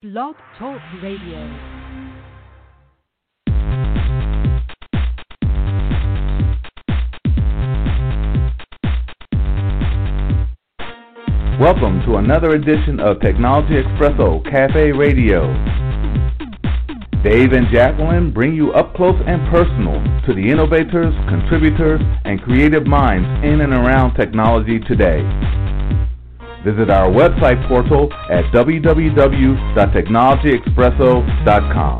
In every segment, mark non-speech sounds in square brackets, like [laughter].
Blog Talk Radio. Welcome to another edition of Technology Expresso Cafe Radio. Dave and Jacqueline bring you up close and personal to the innovators, contributors, and creative minds in and around technology today. Visit our website portal at www.technologyexpresso.com.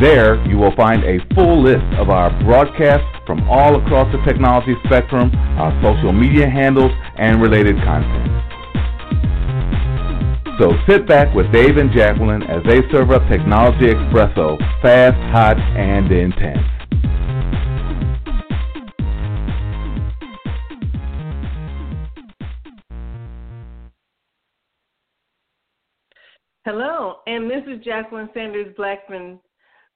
There, you will find a full list of our broadcasts from all across the technology spectrum, our social media handles, and related content. So sit back with Dave and Jacqueline as they serve up Technology Expresso, fast, hot, and intense. And this is Jacqueline Sanders Blackman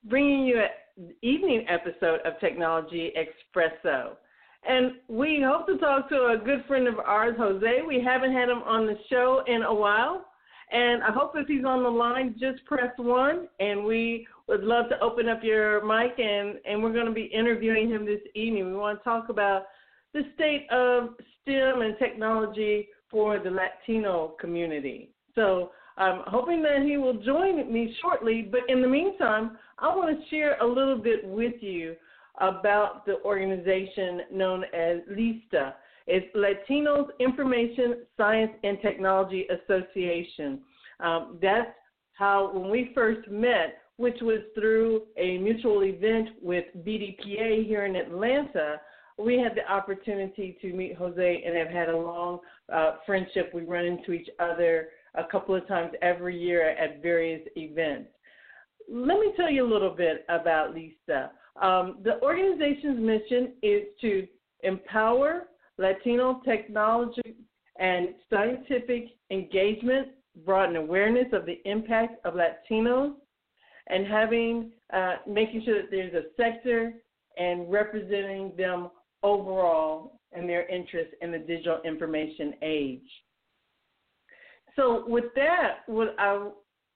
bringing you an evening episode of Technology Expresso. And we hope to talk to a good friend of ours, Jose. We haven't had him on the show in a while. And I hope if he's on the line, just press one. And we would love to open up your mic, and, and we're going to be interviewing him this evening. We want to talk about the state of STEM and technology for the Latino community. So I'm hoping that he will join me shortly. But in the meantime, I want to share a little bit with you about the organization known as LISTA. It's Latinos Information Science and Technology Association. Um, that's how, when we first met, which was through a mutual event with BDPA here in Atlanta, we had the opportunity to meet Jose and have had a long uh, friendship. We run into each other a couple of times every year at various events. Let me tell you a little bit about LISTA. Um, the organization's mission is to empower Latino technology and scientific engagement, broaden awareness of the impact of Latinos, and having uh, making sure that there's a sector and representing them overall and their interest in the digital information age. So with that, what I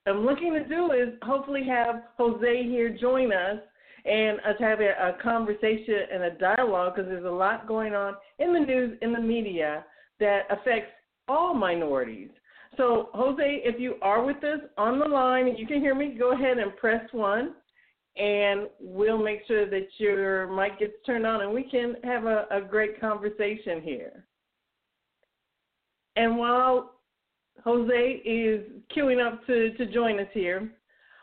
am looking to do is hopefully have Jose here join us and us have a, a conversation and a dialogue because there's a lot going on in the news, in the media that affects all minorities. So, Jose, if you are with us on the line and you can hear me, go ahead and press one, and we'll make sure that your mic gets turned on and we can have a, a great conversation here. And while Jose is queuing up to, to join us here.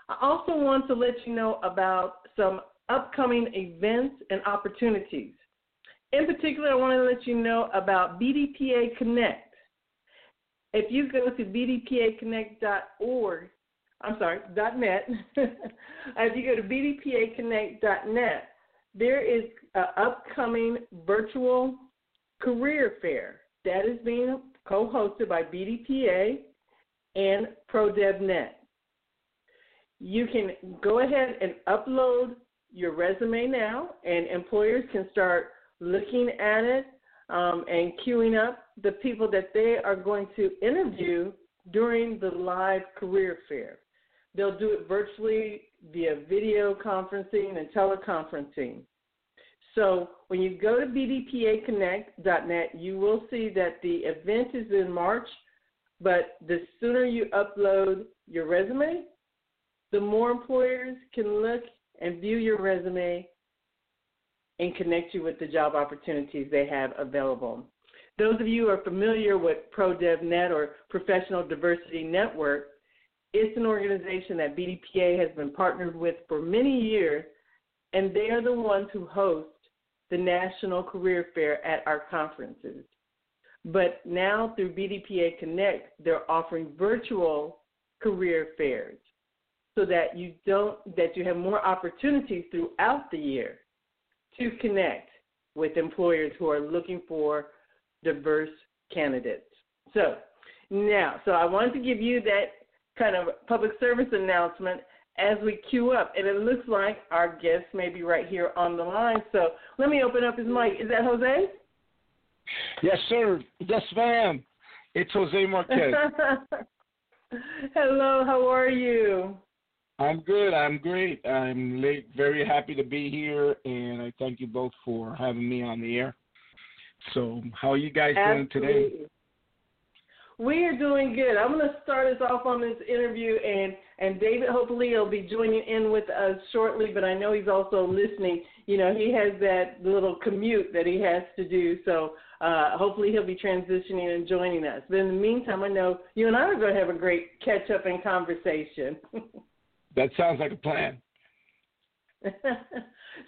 I also want to let you know about some upcoming events and opportunities. In particular, I want to let you know about BDPA Connect. If you go to bdpaconnect.org, I'm sorry, .net. [laughs] if you go to bdpaconnect.net, there is an upcoming virtual career fair that is being co-hosted by BDPA and ProDevNet. You can go ahead and upload your resume now, and employers can start looking at it um, and queuing up the people that they are going to interview during the live career fair. They'll do it virtually via video conferencing and teleconferencing. So when you go to bdpaconnect.net, you will see that the event is in March, but the sooner you upload your resume, the more employers can look and view your resume and connect you with the job opportunities they have available. Those of you who are familiar with ProDevNet or Professional Diversity Network, it's an organization that BDPA has been partnered with for many years, and they are the ones who host the National Career Fair at our conferences. But now through BDPA Connect, they're offering virtual career fairs so that you don't that you have more opportunities throughout the year to connect with employers who are looking for diverse candidates. So now, so I wanted to give you that kind of public service announcement as we queue up. And it looks like our guest may be right here on the line. So let me open up his mic. Is that Jose? Yes, sir. Yes, ma'am. It's Jose Marquez. [laughs] Hello, how are you? I'm good. I'm great. I'm late, very happy to be here, and I thank you both for having me on the air. So, how are you guys Absolutely. doing today? We are doing good. I'm going to start us off on this interview, and and David hopefully will be joining in with us shortly. But I know he's also listening. You know, he has that little commute that he has to do, so uh, hopefully he'll be transitioning and joining us. But in the meantime, I know you and I are going to have a great catch up and conversation. [laughs] that sounds like a plan. [laughs]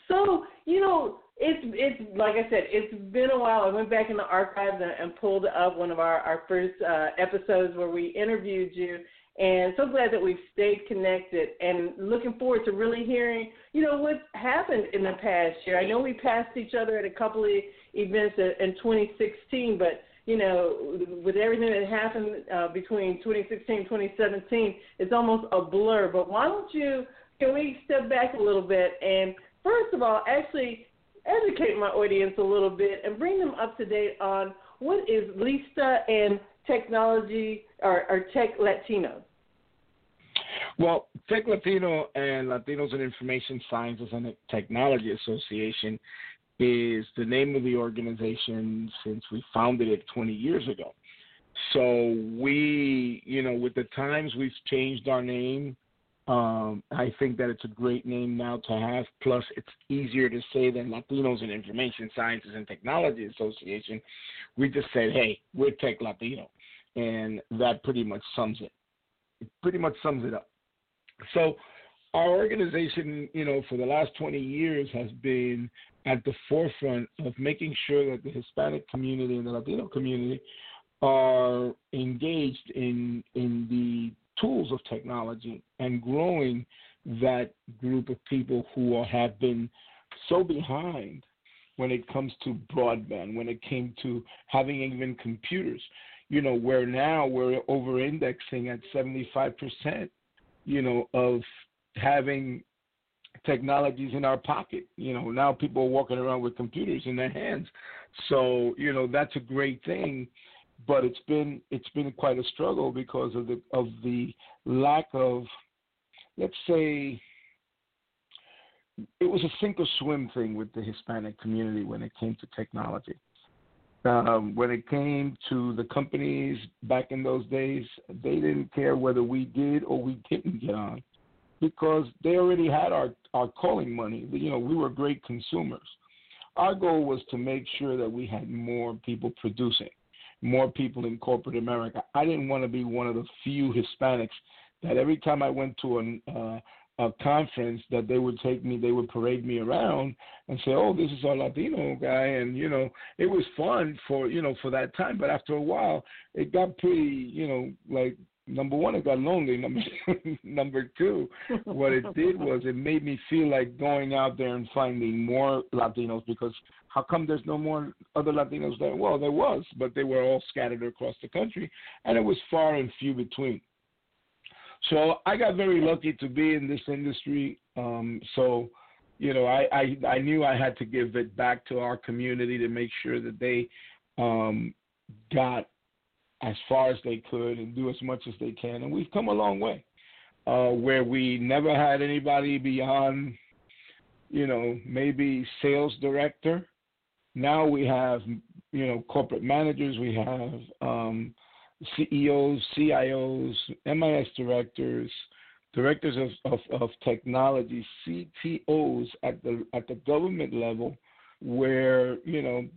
so you know, it's it's like I said, it's been a while. I went back in the archives and, and pulled up one of our our first uh, episodes where we interviewed you, and so glad that we've stayed connected. And looking forward to really hearing, you know, what's happened in the past year. I know we passed each other at a couple of events in 2016, but you know, with everything that happened uh, between 2016 and 2017, it's almost a blur. But why don't you? Can we step back a little bit and first of all, actually educate my audience a little bit and bring them up to date on what is LISTA and technology or, or Tech Latino. Well, Tech Latino and Latinos in Information Sciences and Technology Association is the name of the organization since we founded it 20 years ago. So we, you know, with the times we've changed our name um, I think that it's a great name now to have. Plus, it's easier to say than Latinos in Information Sciences and Technology Association. We just said, hey, we're Tech Latino. And that pretty much sums it. It pretty much sums it up. So, our organization, you know, for the last 20 years has been at the forefront of making sure that the Hispanic community and the Latino community are engaged in in the tools of technology and growing that group of people who have been so behind when it comes to broadband, when it came to having even computers. You know, where now we're over indexing at 75%, you know, of having technologies in our pocket. You know, now people are walking around with computers in their hands. So, you know, that's a great thing but it's been it's been quite a struggle because of the of the lack of let's say it was a sink or swim thing with the Hispanic community when it came to technology. Um, when it came to the companies back in those days, they didn't care whether we did or we didn't get on because they already had our, our calling money. You know, we were great consumers. Our goal was to make sure that we had more people producing more people in corporate America. I didn't want to be one of the few Hispanics that every time I went to an, uh, a conference that they would take me, they would parade me around and say, "Oh, this is our Latino guy," and you know, it was fun for you know for that time. But after a while, it got pretty, you know, like number one, it got lonely. [laughs] Number number two, what it did [laughs] was it made me feel like going out there and finding more Latinos because how come there's no more other Latinos there? Well, there was, but they were all scattered across the country, and it was far and few between. So I got very lucky to be in this industry. Um, so, you know, I, I I knew I had to give it back to our community to make sure that they um, got as far as they could and do as much as they can. And we've come a long way, uh, where we never had anybody beyond, you know, maybe sales director. Now we have, you know, corporate managers. We have um, CEOs, CIOs, MIS directors, directors of, of, of technology, CTOs at the at the government level, where you know,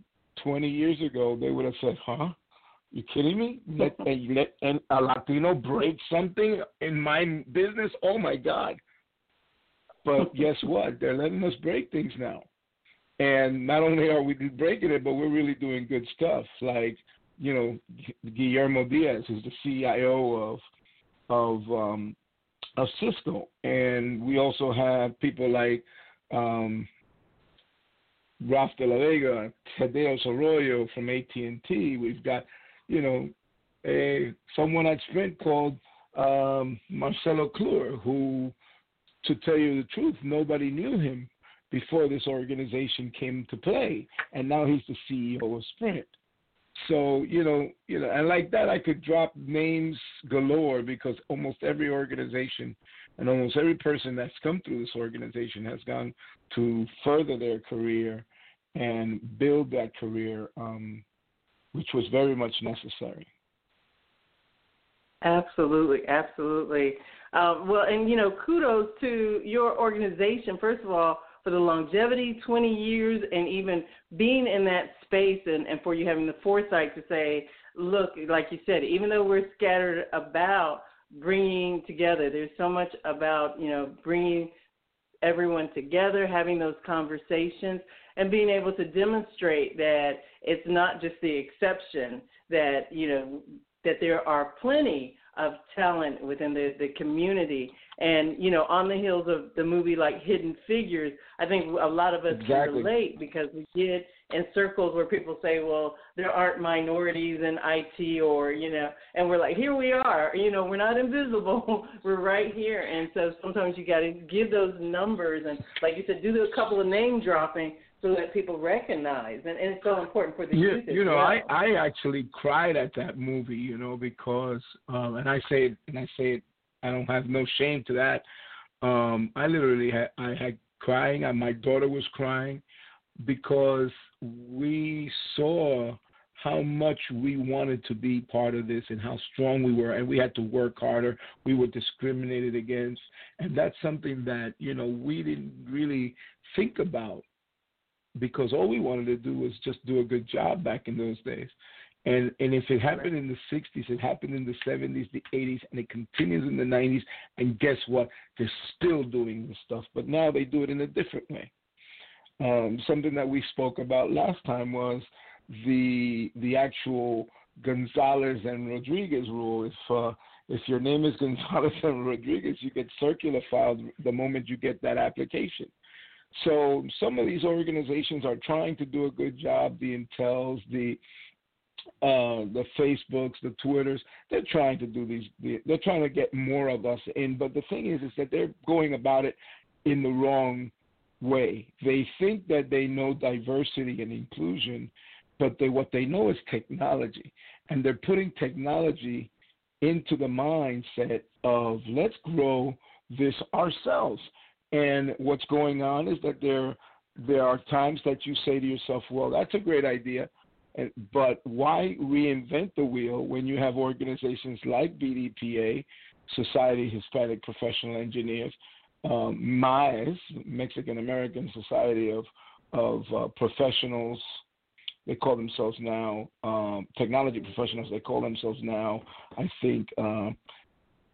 20 years ago they would have said, "Huh." You kidding me? [laughs] Let a, let an, a Latino break something in my business? Oh my God! But guess what? They're letting us break things now, and not only are we breaking it, but we're really doing good stuff. Like you know, Guillermo Diaz is the CIO of of um, of Cisco, and we also have people like um, Ralph De La Vega, Tadeo Arroyo from AT and T. We've got you know, a someone at Sprint called um, Marcelo Claure, who, to tell you the truth, nobody knew him before this organization came to play, and now he's the CEO of Sprint. So you know, you know, and like that, I could drop names galore because almost every organization and almost every person that's come through this organization has gone to further their career and build that career, um, which was very much necessary. Absolutely, absolutely. Um, well, and you know, kudos to your organization, first of all, for the longevity, 20 years, and even being in that space, and, and for you having the foresight to say, look, like you said, even though we're scattered about, bringing together. There's so much about you know bringing everyone together, having those conversations, and being able to demonstrate that it's not just the exception. That you know that there are plenty of talent within the, the community. And, you know, on the heels of the movie like Hidden Figures, I think a lot of us exactly. relate because we get in circles where people say, well, there aren't minorities in IT or, you know, and we're like, here we are, you know, we're not invisible, [laughs] we're right here. And so sometimes you got to give those numbers and, like you said, do a couple of name dropping so that people recognize, and, and it's so important for the you, youth. You know, well. I I actually cried at that movie, you know, because um, and I say it, and I say it, I don't have no shame to that. Um, I literally had I had crying, and my daughter was crying because we saw how much we wanted to be part of this and how strong we were and we had to work harder we were discriminated against and that's something that you know we didn't really think about because all we wanted to do was just do a good job back in those days. And and if it happened in the 60s, it happened in the 70s, the 80s, and it continues in the 90s. And guess what? They're still doing this stuff, but now they do it in a different way. Um, something that we spoke about last time was the the actual Gonzalez and Rodriguez rule. If uh, if your name is [laughs] Gonzalez and Rodriguez, you get circular filed the moment you get that application. So some of these organizations are trying to do a good job. The Intels, the uh, the Facebooks, the Twitters, they're trying to do these. They're trying to get more of us in. But the thing is, is that they're going about it in the wrong way. They think that they know diversity and inclusion, but they what they know is technology, and they're putting technology into the mindset of let's grow this ourselves. And what's going on is that there there are times that you say to yourself, "Well, that's a great idea," but why reinvent the wheel when you have organizations like BDPA, Society of Hispanic Professional Engineers, um, MAES, Mexican American Society of of uh, Professionals. They call themselves now um, technology professionals. They call themselves now, I think, uh,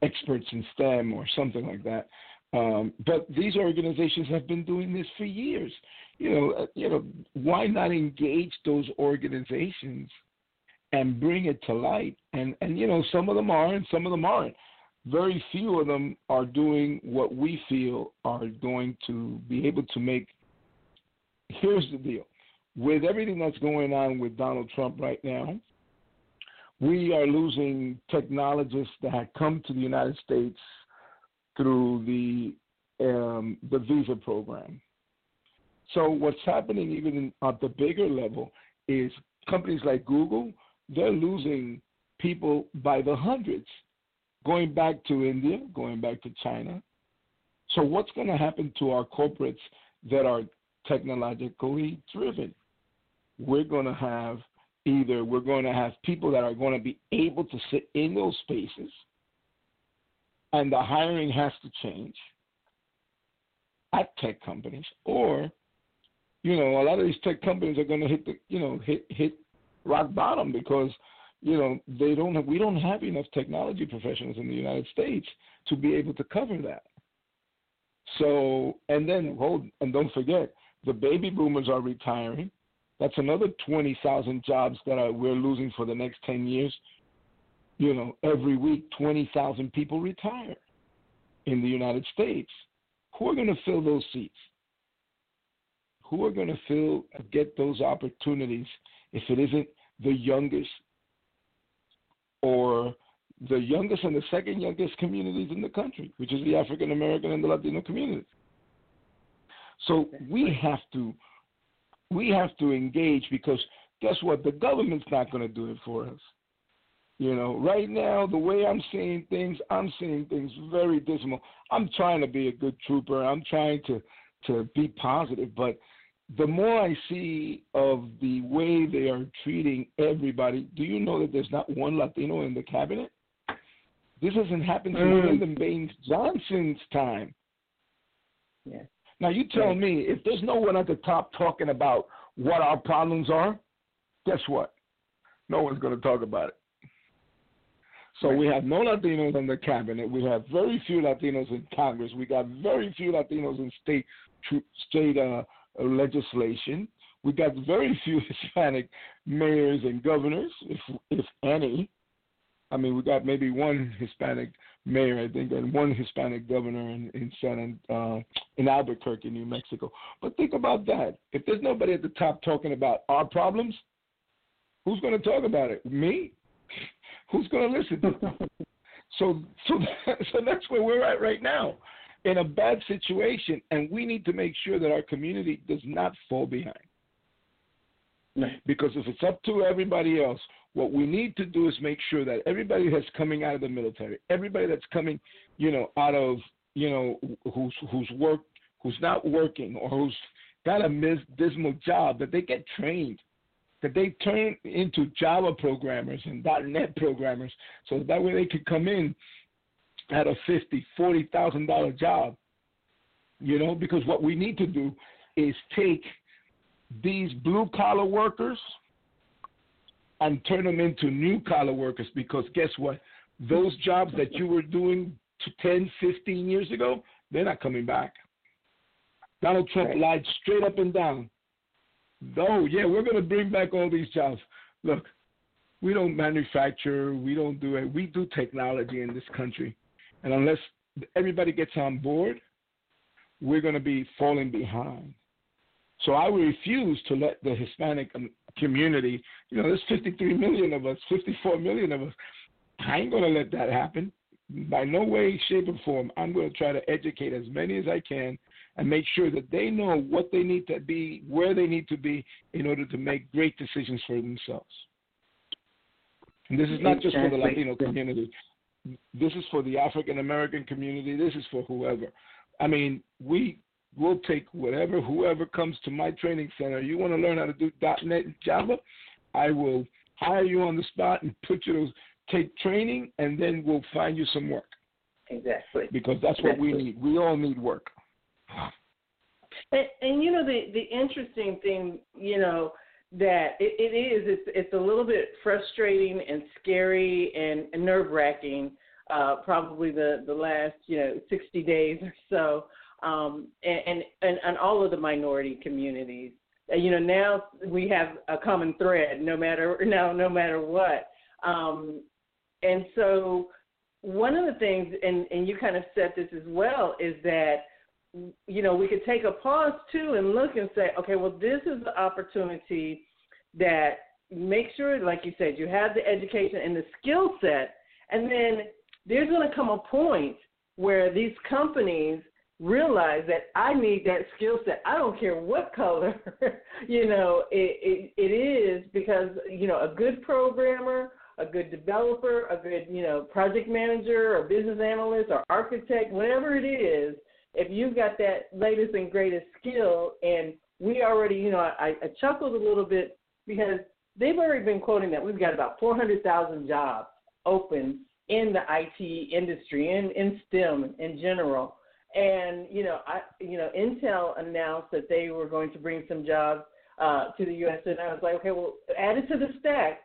experts in STEM or something like that. Um, but these organizations have been doing this for years. You know, uh, you know, why not engage those organizations and bring it to light? And and you know, some of them are, and some of them aren't. Very few of them are doing what we feel are going to be able to make. Here's the deal: with everything that's going on with Donald Trump right now, we are losing technologists that have come to the United States through the um, the visa program. So what's happening even at the bigger level is companies like Google they're losing people by the hundreds, going back to India, going back to China. So what's going to happen to our corporates that are technologically driven? We're going to have either we're going to have people that are going to be able to sit in those spaces and the hiring has to change at tech companies, or you know, a lot of these tech companies are going to hit the you know hit hit rock bottom because you know they don't have we don't have enough technology professionals in the United States to be able to cover that. So and then hold and don't forget the baby boomers are retiring. That's another twenty thousand jobs that are, we're losing for the next ten years you know, every week 20,000 people retire in the United States. Who are going to fill those seats? Who are going to fill get those opportunities if it isn't the youngest or the youngest and the second youngest communities in the country, which is the African American and the Latino communities. So we have to we have to engage because guess what? The government's not going to do it for us. You know, right now, the way I'm seeing things, I'm seeing things very dismal. I'm trying to be a good trooper. I'm trying to to be positive, but the more I see of the way they are treating everybody, do you know that there's not one Latino in the cabinet? This hasn't happened since mm. Lyndon Baines Johnson's time. Yeah. Now you tell me if there's no one at the top talking about what our problems are, guess what? No one's going to talk about it. So right. we have no Latinos in the cabinet. We have very few Latinos in Congress. We got very few Latinos in state state uh, legislation. We got very few [laughs] Hispanic mayors and governors, if if any. I mean, we got maybe one Hispanic mayor, I think, and one Hispanic governor in in San uh, in Albuquerque, New Mexico. But think about that. If there's nobody at the top talking about our problems, who's going to talk about it? Me? Who's going to listen? [laughs] so, so, [laughs] so that's where we're at right now, in a bad situation, and we need to make sure that our community does not fall behind. Because if it's up to everybody else, what we need to do is make sure that everybody that's coming out of the military, everybody that's coming, you know, out of, you know, who's who's work, who's not working, or who's got a mis- dismal job, that they get trained, that they turn into Java programmers and .NET programmers, so that way they could come in at a fifty, forty thousand dollar job. You know, because what we need to do is take these blue collar workers and turn them into new collar workers because guess what? Those jobs that you were doing 10, 15 years ago, they're not coming back. Donald Trump right. lied straight up and down. Oh, yeah, we're going to bring back all these jobs. Look, we don't manufacture, we don't do it. We do technology in this country. And unless everybody gets on board, we're going to be falling behind. So I refuse to let the Hispanic um, community, you know, there's 53 million of us, 54 million of us. I ain't going to let that happen. By no way, shape, or form. I'm going to try to educate as many as I can and make sure that they know what they need to be, where they need to be in order to make great decisions for themselves. And this is not just for the Latino community. This is for the African American community. This is for whoever. I mean, we We'll take whatever, whoever comes to my training center. You want to learn how to do .NET and Java? I will hire you on the spot and put you to take training, and then we'll find you some work. Exactly. Because that's what we need. We all need work. And, and you know the the interesting thing, you know, that it, it is it's it's a little bit frustrating and scary and, and nerve wracking. Uh, probably the the last you know 60 days or so um, and, and and all of the minority communities. You know, now we have a common thread, no matter now, no matter what. Um, and so, one of the things, and and you kind of said this as well, is that you know we could take a pause too and look and say, okay, well, this is the opportunity that make sure, like you said, you have the education and the skill set, and then there's going to come a point where these companies realize that I need that skill set. I don't care what color, [laughs] you know, it, it, it is because, you know, a good programmer, a good developer, a good, you know, project manager or business analyst or architect, whatever it is, if you've got that latest and greatest skill and we already, you know, I, I chuckled a little bit because they've already been quoting that we've got about 400,000 jobs open in the IT industry, in, in STEM in general. And you know, I you know, Intel announced that they were going to bring some jobs uh, to the U.S. and I was like, okay, well, add it to the stack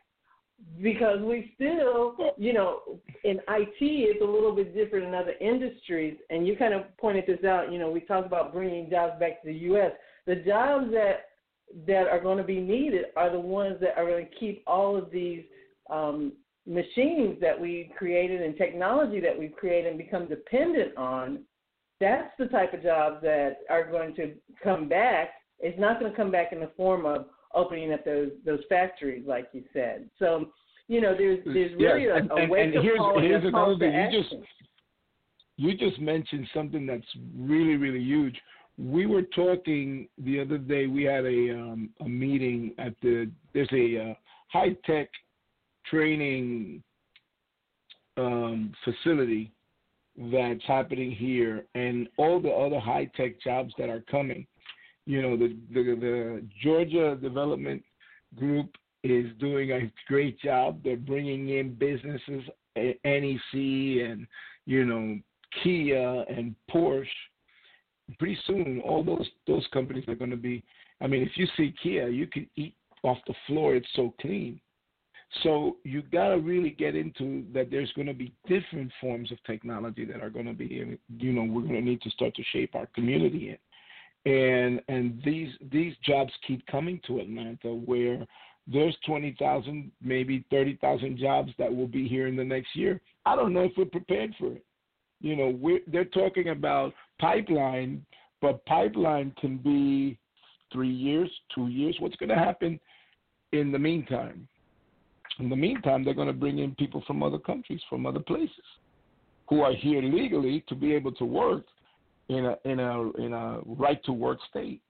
because we still, you know, in IT it's a little bit different in other industries. And you kind of pointed this out. You know, we talked about bringing jobs back to the U.S. The jobs that that are going to be needed are the ones that are going to keep all of these um, machines that we've created and technology that we've created and become dependent on that's the type of jobs that are going to come back. It's not going to come back in the form of opening up those those factories, like you said. So, you know, there's there's really yes. a, a wake and, and here's, call here's another thing. You just you just mentioned something that's really really huge. we were talking the other day. We had a um, a meeting at the there's a uh, high tech training um, facility that's happening here, and all the other high tech jobs that are coming. You know, the, the the Georgia Development Group is doing a great job. They're bringing in businesses, NEC and you know Kia and Porsche. Pretty soon, all those those companies are going to be. I mean, if you see Kia, you can eat off the floor. It's so clean. So you got to really get into that. There's going to be different forms of technology that are going to be, you know, we're going to need to start to shape our community in, and and these these jobs keep coming to Atlanta where there's 20,000, maybe 30,000 jobs that will be here in the next year. I don't know if we're prepared for it. You know, we're, they're talking about pipeline, but pipeline can be three years, two years. What's going to happen in the meantime? In the meantime, they're going to bring in people from other countries, from other places, who are here legally to be able to work in a in a in a right to work state.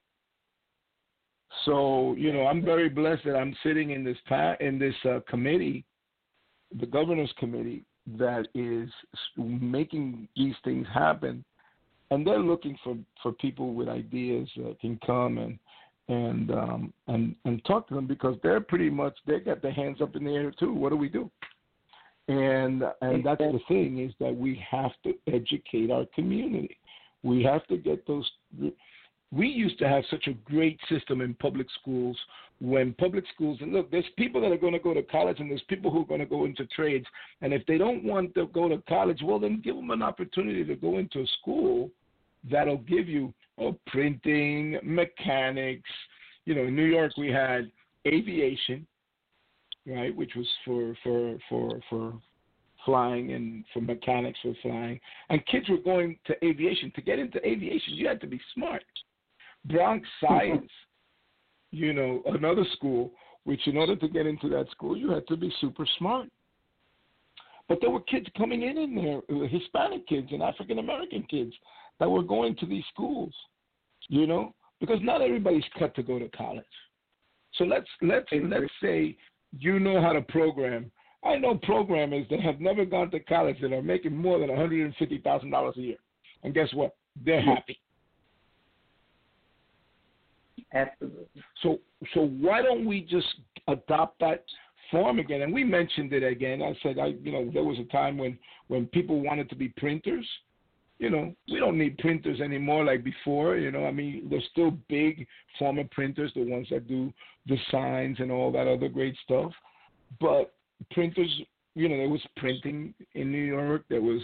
So you know, I'm very blessed that I'm sitting in this pa- in this uh, committee, the governors committee, that is making these things happen, and they're looking for for people with ideas that can come and and um, and and talk to them because they're pretty much they got their hands up in the air too. What do we do? And and that's the thing is that we have to educate our community. We have to get those. We used to have such a great system in public schools when public schools and look, there's people that are going to go to college and there's people who are going to go into trades. And if they don't want to go to college, well, then give them an opportunity to go into a school that'll give you or printing, mechanics. You know, in New York we had aviation, right, which was for for for for flying and for mechanics for flying. And kids were going to aviation. To get into aviation, you had to be smart. Bronx [laughs] Science, you know, another school, which in order to get into that school, you had to be super smart. But there were kids coming in in there, uh, Hispanic kids and African American kids that were going to these schools, you know, because not everybody's cut to go to college. So let's let's let's say you know how to program. I know programmers that have never gone to college that are making more than one hundred and fifty thousand dollars a year, and guess what? They're happy. Absolutely. So so why don't we just adopt that form again? And we mentioned it again. I said I you know there was a time when when people wanted to be printers you know, we don't need printers anymore like before. You know, I mean, there's still big former printers, the ones that do the signs and all that other great stuff. But printers, you know, there was printing in New York. There was,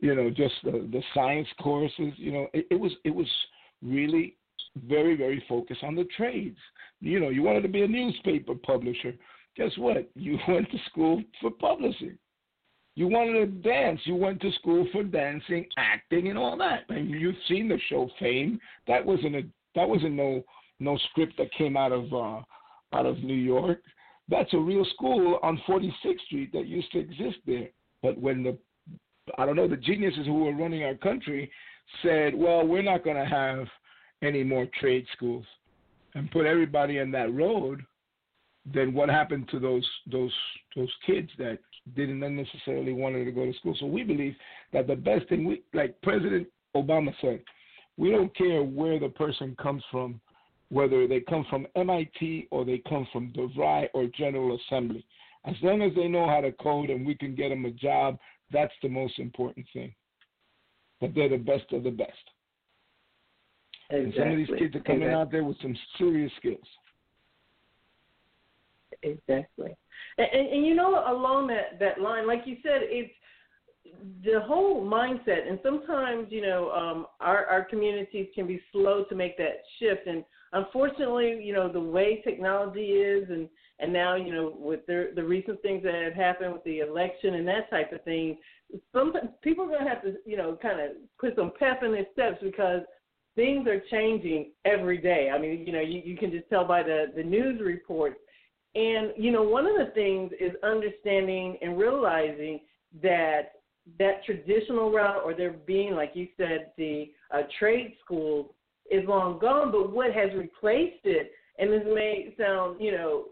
you know, just the, the science courses. You know, it, it was it was really very very focused on the trades. You know, you wanted to be a newspaper publisher. Guess what? [laughs] You went to school for publishing. You wanted to dance. You went to school for dancing, acting, and all that. And you've seen the show Fame. That wasn't a that wasn't no no script that came out of uh, out of New York. That's a real school on 46th Street that used to exist there. But when the I don't know the geniuses who were running our country said, "Well, we're not going to have any more trade schools," and put everybody in that road, then what happened to those those those kids that didn't necessarily want to go to school. So we believe that the best thing we like President Obama said, we don't care where the person comes from, whether they come from MIT or they come from DeVry or General Assembly. As long as they know how to code and we can get them a job, that's the most important thing. That they're the best of the best. Exactly. And some of these kids are coming exactly. out there with some serious skills. Exactly. And, and, and you know, along that that line, like you said, it's the whole mindset. And sometimes, you know, um, our our communities can be slow to make that shift. And unfortunately, you know, the way technology is, and and now, you know, with the the recent things that have happened with the election and that type of thing, sometimes people are gonna have to, you know, kind of put some pep in their steps because things are changing every day. I mean, you know, you, you can just tell by the the news reports and you know, one of the things is understanding and realizing that that traditional route, or there being, like you said, the uh, trade school, is long gone, but what has replaced it, and this may sound, you know,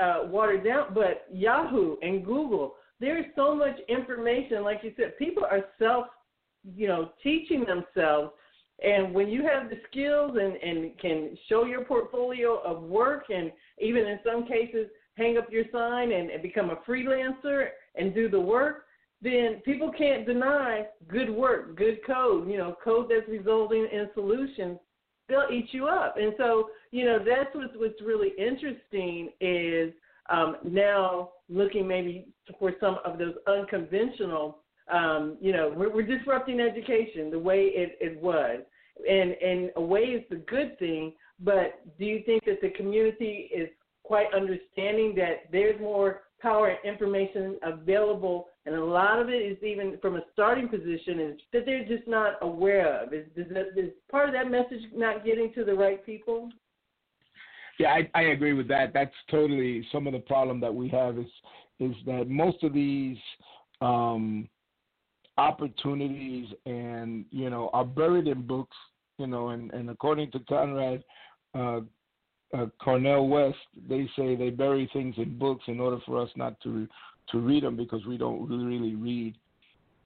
uh, watered down, but Yahoo and Google, there is so much information. Like you said, people are self, you know, teaching themselves. And when you have the skills and, and can show your portfolio of work and even in some cases hang up your sign and, and become a freelancer and do the work, then people can't deny good work, good code, you know, code that's resulting in solutions. They'll eat you up. And so, you know, that's what's, what's really interesting is um, now looking maybe for some of those unconventional, um, you know, we're, we're disrupting education the way it, it was. And in a way, it's a good thing, but do you think that the community is quite understanding that there's more power and information available, and a lot of it is even from a starting position is that they're just not aware of. Is, is, part of that message not getting to the right people? Yeah, I, I agree with that. That's totally some of the problem that we have is is that most of these um, opportunities and you know are buried in books. You know, and, and according to Conrad uh, uh, Cornel West, they say they bury things in books in order for us not to to read them because we don't really read.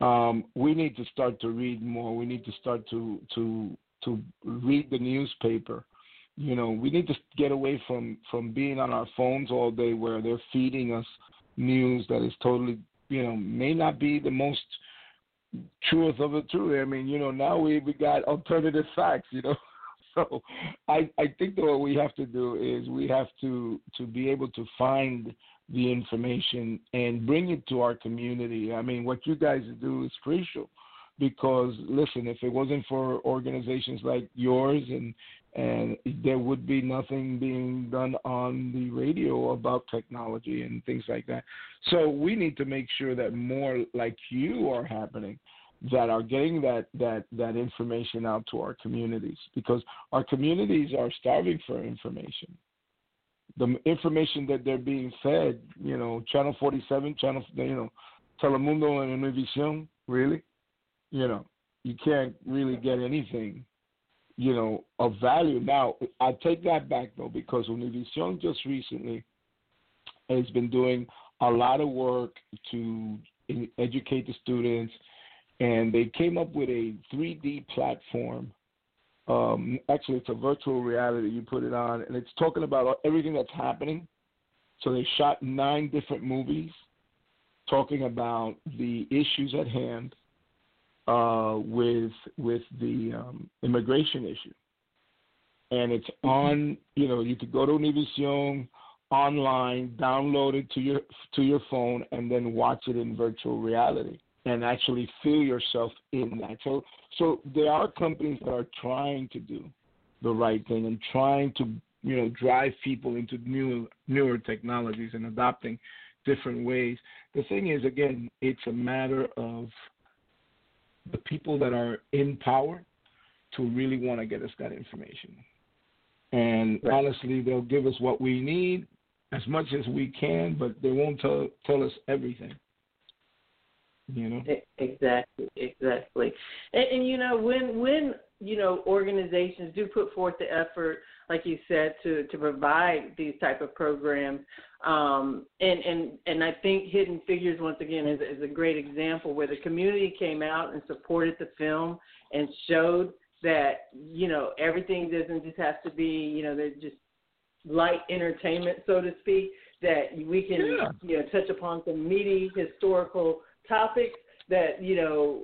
Um, we need to start to read more. We need to start to to to read the newspaper. You know, we need to get away from from being on our phones all day, where they're feeding us news that is totally, you know, may not be the most truth of the truth. I mean, you know, now we we got alternative facts. You know. [laughs] [laughs] so I I think that what we have to do is we have to to be able to find the information and bring it to our community. I mean, what you guys do is crucial because listen, if it wasn't for organizations like yours and and there would be nothing being done on the radio about technology and things like that. So we need to make sure that more like you are happening that are getting that that that information out to our communities because our communities are starving for information. The information that they're being fed you know channel 47 channel you know telemundo and univision really? You know you can't really get anything you know of value. Now i take that back though because univision just recently has been doing a lot of work to educate the students and they came up with a 3D platform. Um, actually, it's a virtual reality. You put it on, and it's talking about everything that's happening. So they shot nine different movies talking about the issues at hand uh, with with the um, immigration issue. And it's mm-hmm. on. You know, you could go to Univision online, download it to your to your phone, and then watch it in virtual reality and actually feel yourself in that. So, so there are companies that are trying to do the right thing and trying to, you know, drive people into new newer technologies and adopting different ways. The thing is, again, it's a matter of the people that are in power to really want to get us that information. And right. honestly, they'll give us what we need as much as we can, but they won't tell tell us everything. You know exactly, exactly, and, and you know when when you know organizations do put forth the effort, like you said, to to provide these type of programs, um, and and and I think Hidden Figures once again is is a great example where the community came out and supported the film and showed that you know everything doesn't just have to be you know they're just light entertainment so to speak that we can yeah. you know touch upon some meaty historical topics that you know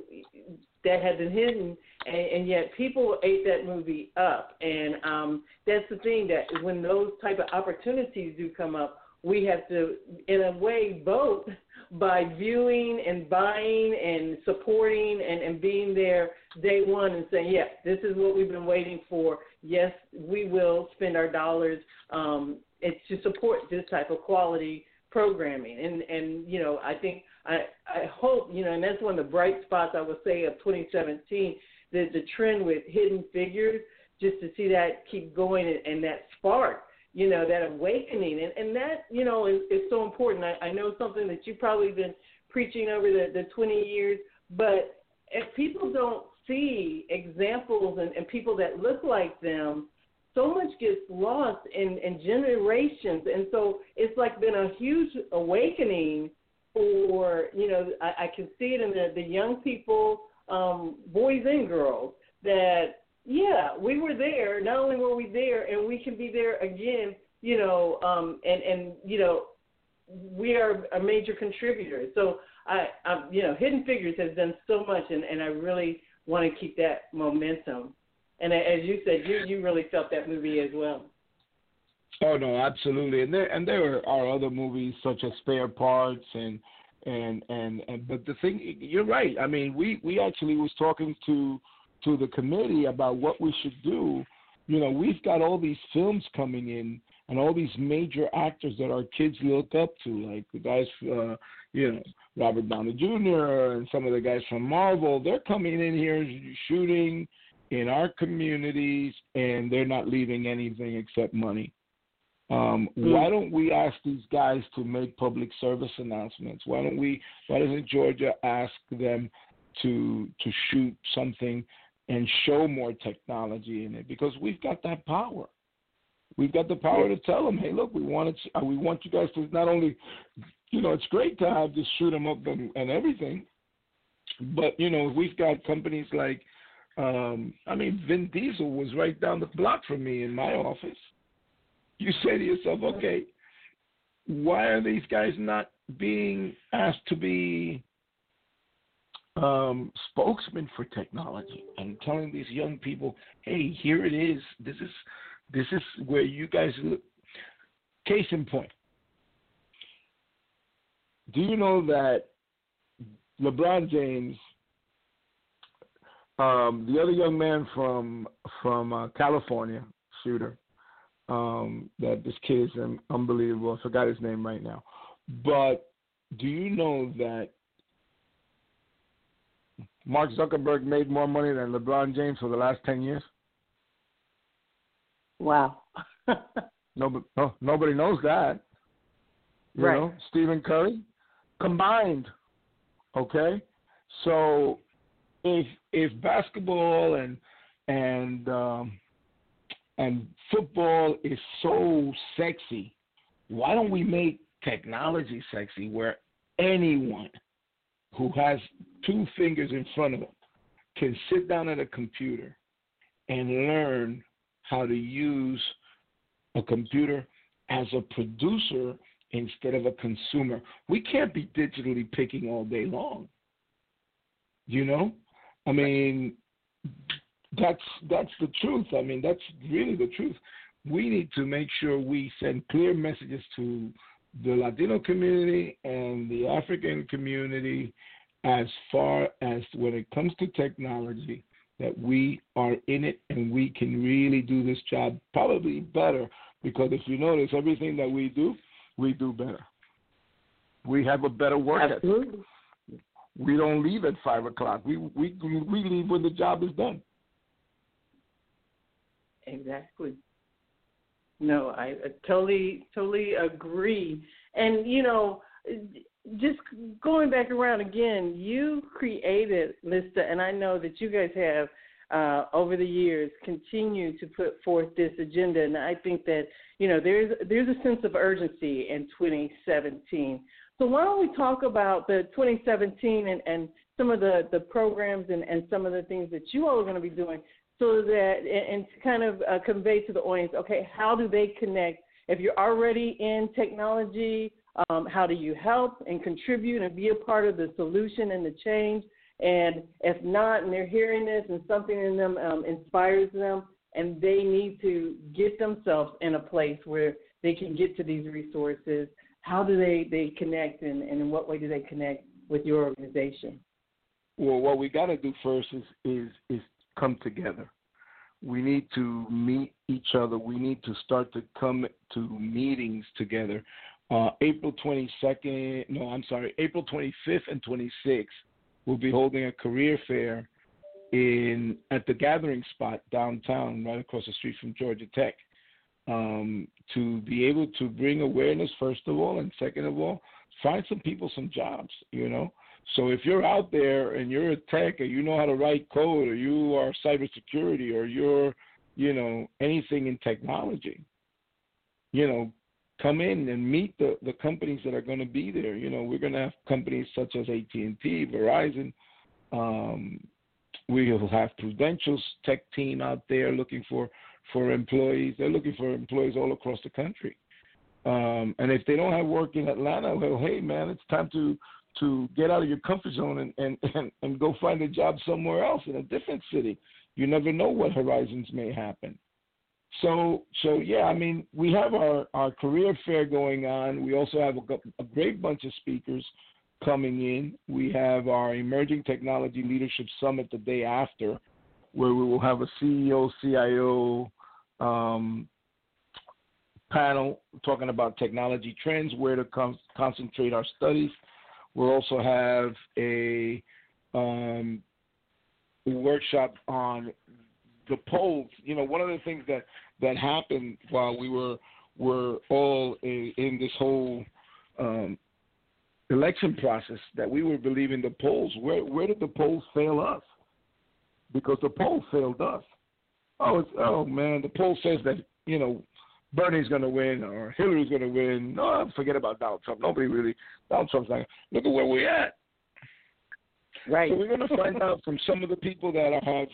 that had been hidden, and, and yet people ate that movie up. And um, that's the thing that when those type of opportunities do come up, we have to, in a way, vote by viewing and buying and supporting and, and being there day one and saying, yeah, this is what we've been waiting for. Yes, we will spend our dollars. Um, to support this type of quality programming. And and you know, I think I I hope you know, and that's one of the bright spots I would say of 2017. The the trend with Hidden Figures, just to see that keep going and, and that spark, you know, that awakening, and and that you know is, is so important. I, I know something that you've probably been preaching over the the 20 years, but if people don't see examples and, and people that look like them, so much gets lost in, in generations. And so it's like been a huge awakening for, you know, I, I can see it in the, the young people, um, boys and girls, that, yeah, we were there. Not only were we there, and we can be there again, you know, um, and, and, you know, we are a major contributor. So I, I, you know, Hidden Figures has done so much, and, and I really want to keep that momentum. And as you said, you you really felt that movie as well. Oh no, absolutely, and there and there are other movies such as Spare Parts and and and and but the thing you're right. I mean, we we actually was talking to to the committee about what we should do. You know, we've got all these films coming in and all these major actors that our kids look up to, like the guys, uh, you know, Robert Downey Jr. and some of the guys from Marvel. They're coming in here shooting in our communities, and they're not leaving anything except money. Um, mm. Why don't we ask these guys to make public service announcements? Why don't we? Why doesn't Georgia ask them to to shoot something and show more technology in it? Because we've got that power. We've got the power to tell them, hey, look, we want to, uh, we want you guys to not only, you know, it's great to have to shoot them up and, and everything, but you know, we've got companies like, um, I mean, Vin Diesel was right down the block from me in my office. You say to yourself, okay, why are these guys not being asked to be um, for technology and telling these young people, hey, here it is. This is this is where you guys look. Case in point. Do you know that LeBron James, um, the other young man from from uh, California, shooter, um, that this kid is unbelievable. I forgot his name right now. But do you know that Mark Zuckerberg made more money than LeBron James for the last ten years? Wow. [laughs] nobody, no, nobody knows that. You right. know, Stephen Curry combined. Okay, so if if basketball and and um, and football is so sexy, why don't we make technology sexy where anyone who has two fingers in front of them can sit down at a computer and learn how to use a computer as a producer instead of a consumer. We can't be digitally picking all day long. You know? I mean that's that's the truth. I mean that's really the truth. We need to make sure we send clear messages to the Latino community and the African community as far as when it comes to technology that we are in it and we can really do this job probably better because if you notice everything that we do, we do better. We have a better work Absolutely. ethic. We don't leave at five o'clock. We we we leave when the job is done. Exactly. No, I, totally totally agree. And you know, just going back around again, you created LISTA, and I know that you guys have uh, over the years continued to put forth this agenda, and I think that you know there's there's a sense of urgency in 2017. So why don't we talk about the 2017 and, and some of the, the programs and, and some of the things that you all are going to be doing so that and, to kind of uh, convey to the audience, okay, how do they connect? If you're already in technology um, how do you help and contribute and be a part of the solution and the change? And if not, and they're hearing this and something in them um, inspires them, and they need to get themselves in a place where they can get to these resources, how do they, they connect and, and in what way do they connect with your organization? Well, what we got to do first is, is, is come together. We need to meet each other. We need to start to come to meetings together uh, April 22nd, no, I'm sorry, April 25th and 26th, we'll be holding a career fair in at the gathering spot downtown, right across the street from Georgia Tech, um, to be able to bring awareness first of all, and second of all, find some people some jobs. You know, So if you're out there and you're a tech or you know how to write code or you are cybersecurity or you're, you know, anything in technology, you know, come in and meet the, the companies that are going to be there. You know, we're going to have companies such as AT&T, Verizon. Um, we will have Prudential's tech team out there looking for, for employees. They're looking for employees all across the country. Um, and if they don't have work in Atlanta, well, hey man, it's time to to get out of your comfort zone and, and, [laughs] and, and go find a job somewhere else in a different city. You never know what horizons may happen. So, so yeah, I mean, we have our, our career fair going on. We also have a, a great bunch of speakers coming in. We have our Emerging Technology Leadership Summit the day after, where we will have a CEO, CIO um, panel talking about technology trends, where to con- concentrate our studies. We'll also have a um, workshop on the polls. You know, one of the things that that happened while we were were all in, in this whole um, election process that we were believing the polls. Where where did the polls fail us? Because the poll failed us. Oh, it's, oh man, the poll says that you know Bernie's going to win or Hillary's going to win. No, forget about Donald Trump. Nobody really. Donald Trump's not. Look at where we're at. Right. So we're going to find out from some of the people that have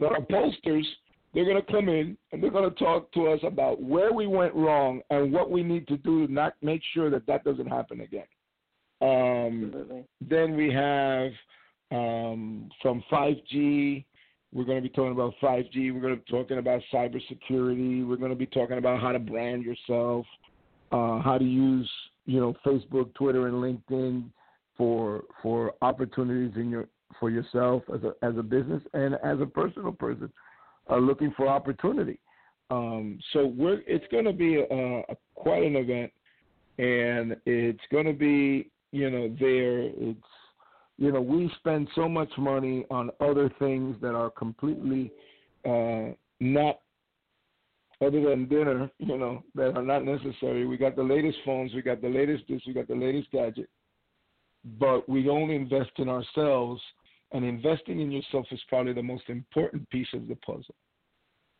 that are pollsters. They're going to come in and they're going to talk to us about where we went wrong and what we need to do to not make sure that that doesn't happen again. Um, then we have um, from 5G we're going to be talking about 5G. We're going to be talking about cybersecurity. We're going to be talking about how to brand yourself, uh, how to use you know Facebook, Twitter, and LinkedIn for for opportunities in your for yourself as a as a business and as a personal person uh, looking for opportunity. Um, so we're it's going to be a, a, quite an event, and it's going to be you know there. It's you know, we spend so much money on other things that are completely uh, not other than dinner, you know, that are not necessary. We got the latest phones, we got the latest this, we got the latest gadget, but we don't invest in ourselves. And investing in yourself is probably the most important piece of the puzzle.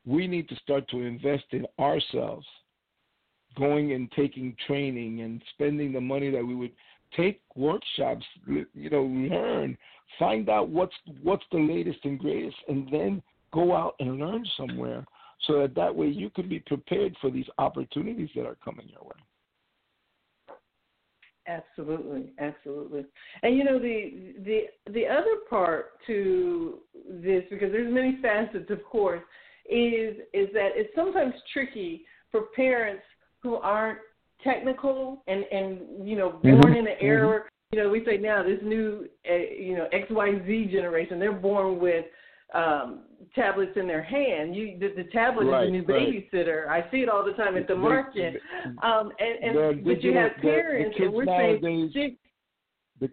We need to start to invest in ourselves, going and taking training and spending the money that we would take workshops, you know, learn, find out what's what's the latest and greatest, and then go out and learn somewhere, so that that way you can be prepared for these opportunities that are coming your way. Absolutely, absolutely. And you know the the the other part to this because there's many facets, of course, is is that it's sometimes tricky for parents who aren't technical and and you know born mm-hmm. in an era. Mm-hmm. You know, we say now this new uh, you know X Y Z generation, they're born with um, tablets in their hand. You the, the tablet right, is a new right. babysitter. I see it all the time at the market. Um, and and but you have parents, the, the and we're saying the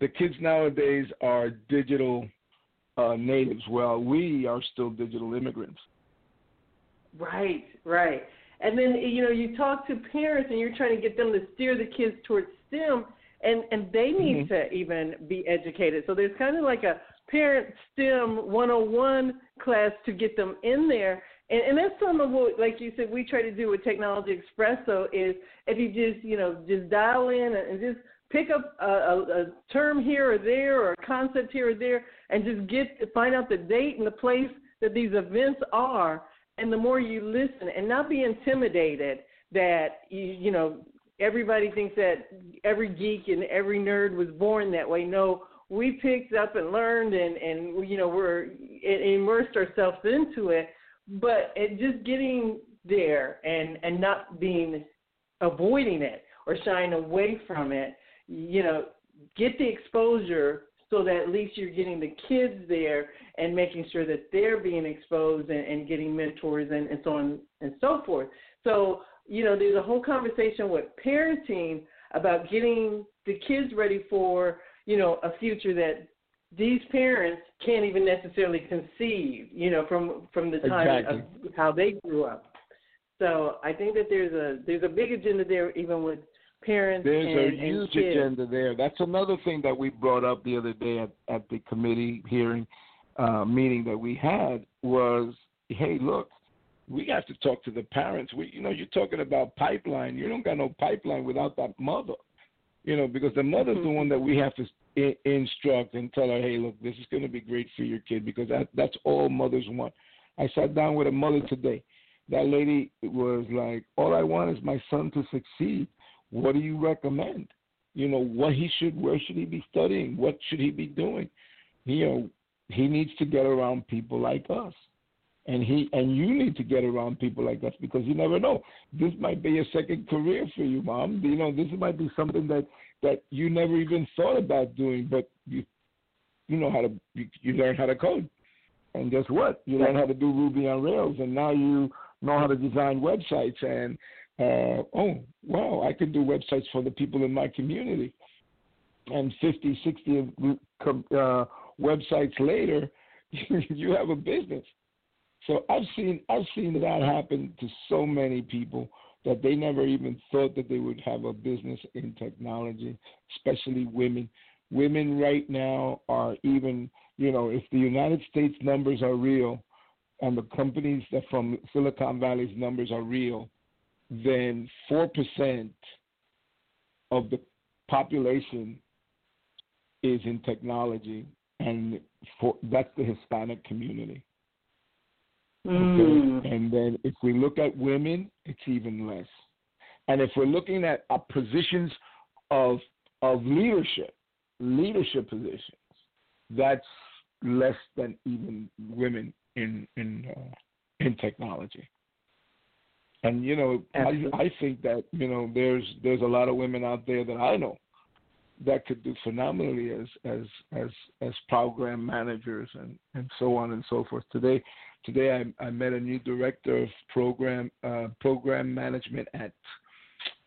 the kids nowadays are digital uh, natives. Well, we are still digital immigrants. Right, right. And then you know you talk to parents and you're trying to get them to steer the kids towards STEM, and and they need mm-hmm. to even be educated. So there's kind of like a parent STEM 101 class to get them in there. And, and that's some of what, like you said, we try to do with Technology Expresso is if you just, you know, just dial in and just pick up a, a, a term here or there or a concept here or there and just get find out the date and the place that these events are and the more you listen and not be intimidated that you you know everybody thinks that every geek and every nerd was born that way. No we picked up and learned and and you know we're immersed ourselves into it but it just getting there and and not being avoiding it or shying away from it you know get the exposure so that at least you're getting the kids there and making sure that they're being exposed and, and getting mentors and, and so on and so forth. So, you know, there's a whole conversation with parenting about getting the kids ready for, you know, a future that these parents can't even necessarily conceive, you know, from from the time exactly. of how they grew up. So I think that there's a there's a big agenda there even with parents. There's and, a huge agenda there. That's another thing that we brought up the other day at, at the committee hearing uh, meeting that we had was, hey, look, we have to talk to the parents. We, you know, you're talking about pipeline. You don't got no pipeline without that mother, you know, because the mother's Mm-hmm. the one that we have to I- instruct and tell her, hey, look, this is going to be great for your kid because that that's all mothers want. I sat down with a mother today. That lady was like, all I want is my son to succeed. What do you recommend? You know, what he should, where should he be studying? What should he be doing? You know, he needs to get around people like us and he and you need to get around people like us because you never know. This might be a second career for you, mom. You know, this might be something that that you never even thought about doing, but you you know how to you, you learn how to code, and guess what? You learn how to do Ruby on Rails, and now you know how to design websites. And uh, oh wow, I could do websites for the people in my community. And 50, 60 uh, websites later, [laughs] you have a business. So I've seen I've seen that happen to so many people that they never even thought that they would have a business in technology, especially women. Women right now are even, you know, if the United States numbers are real and the companies that from Silicon Valley's numbers are real, then 4% of the population is in technology and for, that's the Hispanic community. Mm. Okay? And then if we look at women, it's even less. And if we're looking at uh, positions of of leadership, leadership positions, that's less than even women in in uh, in technology. And you know, I, I think that you know there's there's a lot of women out there that I know that could do phenomenally as as as as program managers and and so on and so forth. Today today I, I met a new director of program uh, program management at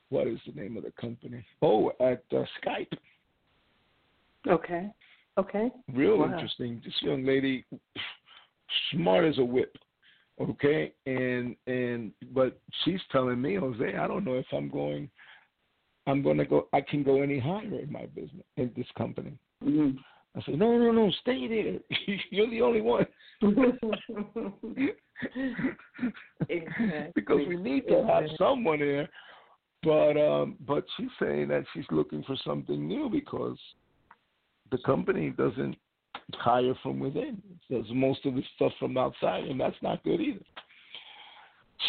what is the name of the company? Oh, at uh, Skype. Okay. Okay. Real Wow. interesting. This young lady, smart as a whip. Okay, and and but she's telling me, Jose, I don't know if I'm going. I'm going to go. I can go any higher in my business in this company. Mm-hmm. I said, no, no, no, stay there. [laughs] You're the only one. Exactly. [laughs] because we need to have someone there. But um, but she's saying that she's looking for something new because the company doesn't hire from within. It does most of the stuff from outside, and that's not good either.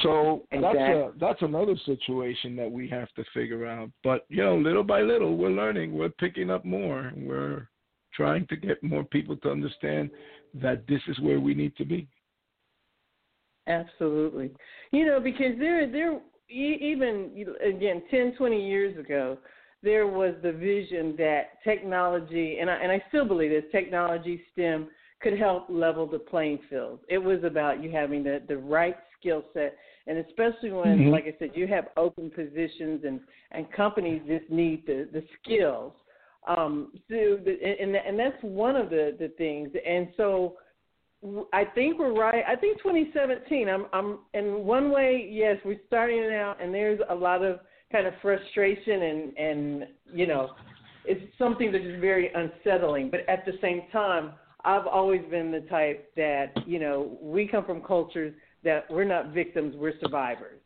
So that's a, that's another situation that we have to figure out. But you know, little by little, we're learning. We're picking up more. We're trying to get more people to understand that this is where we need to be. Absolutely. You know, because there, there, even again, ten, twenty years ago, there was the vision that technology, and I, and I still believe this, technology, STEM, could help level the playing field. It was about you having the the right skill set, and especially when, Mhm. like I said, you have open positions and and companies just need the the skills. Um, so, the, and and that's one of the the things, and so. I think we're right. I think 2017. I'm, I'm in one way. Yes, we're starting it out, and there's a lot of kind of frustration, and and you know, it's something that is very unsettling. But at the same time, I've always been the type that you know we come from cultures that we're not victims, we're survivors.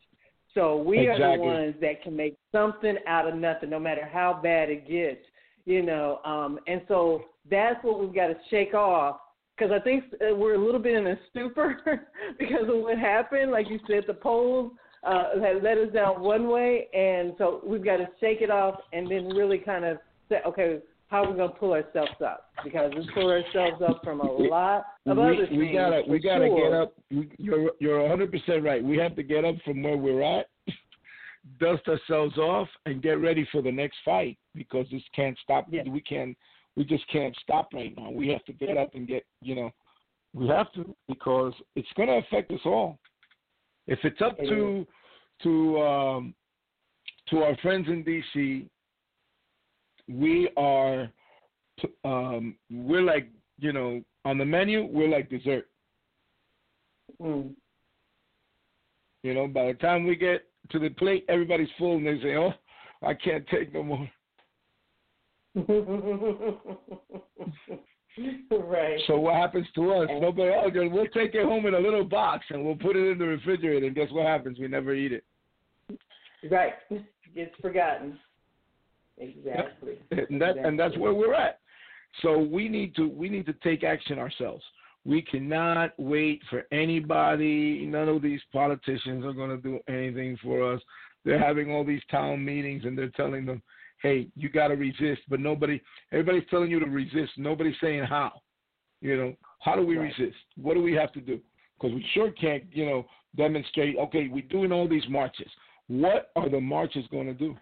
So we are the ones that can make something out of nothing, no matter how bad it gets. You know, um, and so that's what we've got to shake off because I think uh, we're a little bit in a stupor [laughs] because of what happened. Like you said, the polls uh, had led us down one way, and so we've got to shake it off and then really kind of say, okay, how are we going to pull ourselves up? Because we pull ourselves up from a lot of other we, things. we gotta we gotta sure. get up. We, you're you're 100 percent right. We have to get up from where we're at, [laughs] dust ourselves off, and get ready for the next fight because this can't stop. We can we just can't stop right now. We have to get up and get you know we have to because it's going to affect us all. If it's up to to um, to our friends in DC, we are um, we're like you know on the menu we're like dessert. Mm. You know, by the time we get to the plate, everybody's full, and they say, "Oh, I can't take no more. [laughs] [laughs] right. So what happens to us? Nobody. Oh, we'll take it home in a little box and we'll put it in the refrigerator. And guess what happens? We never eat it. Right. [laughs] It's forgotten. Exactly. And that exactly. and that's where we're at. So we need to we need to take action ourselves. We cannot wait for anybody. None of these politicians are going to do anything for us. They're having all these town meetings and they're telling them, "Hey, you got to resist." But nobody, everybody's telling you to resist. Nobody's saying how. You know, how do we Right. resist? What do we have to do? Because we sure can't, you know, demonstrate. Okay, we're doing all these marches. What are the marches going to do?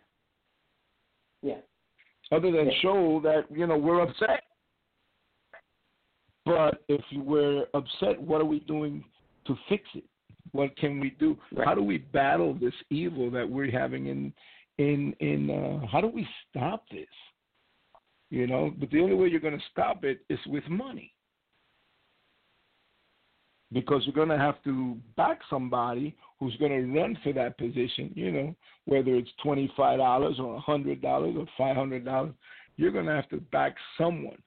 Yeah. other than Yeah. show that you know we're upset. But if we're upset, what are we doing to fix it? What can we do? Right. How do we battle this evil that we're having in in in? Uh, how do we stop this? You know, but the only way you're going to stop it is with money. Because you're going to have to back somebody who's going to run for that position, you know, whether it's $25 or a $100 or $500, you're going to have to back someone.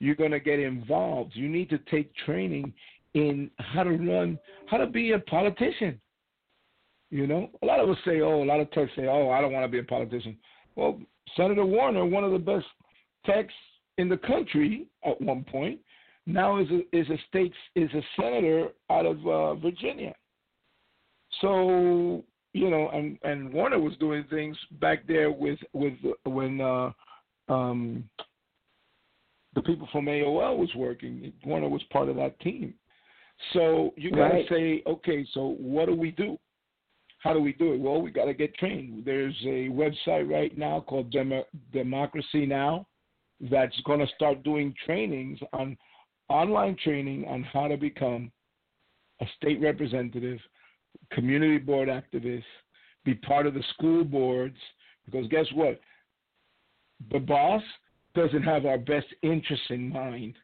You're going to get involved. You need to take training in how to run, how to be a politician. You know, a lot of us say, oh, a lot of techs say, oh, I don't want to be a politician. Well, Senator Warner, one of the best techs in the country at one point, now is a is a state is a senator out of uh, Virginia. So you know, and and Warner was doing things back there with with when uh, um, the people from AOL was working. Warner was part of that team. So you got to Right. say, okay, so what do we do? How do we do it? Well, we got to get trained. There's a website right now called Demo- Democracy Now that's going to start doing trainings on online training on how to become a state representative, community board activist, be part of the school boards. Because guess what? The boss doesn't have our best interests in mind.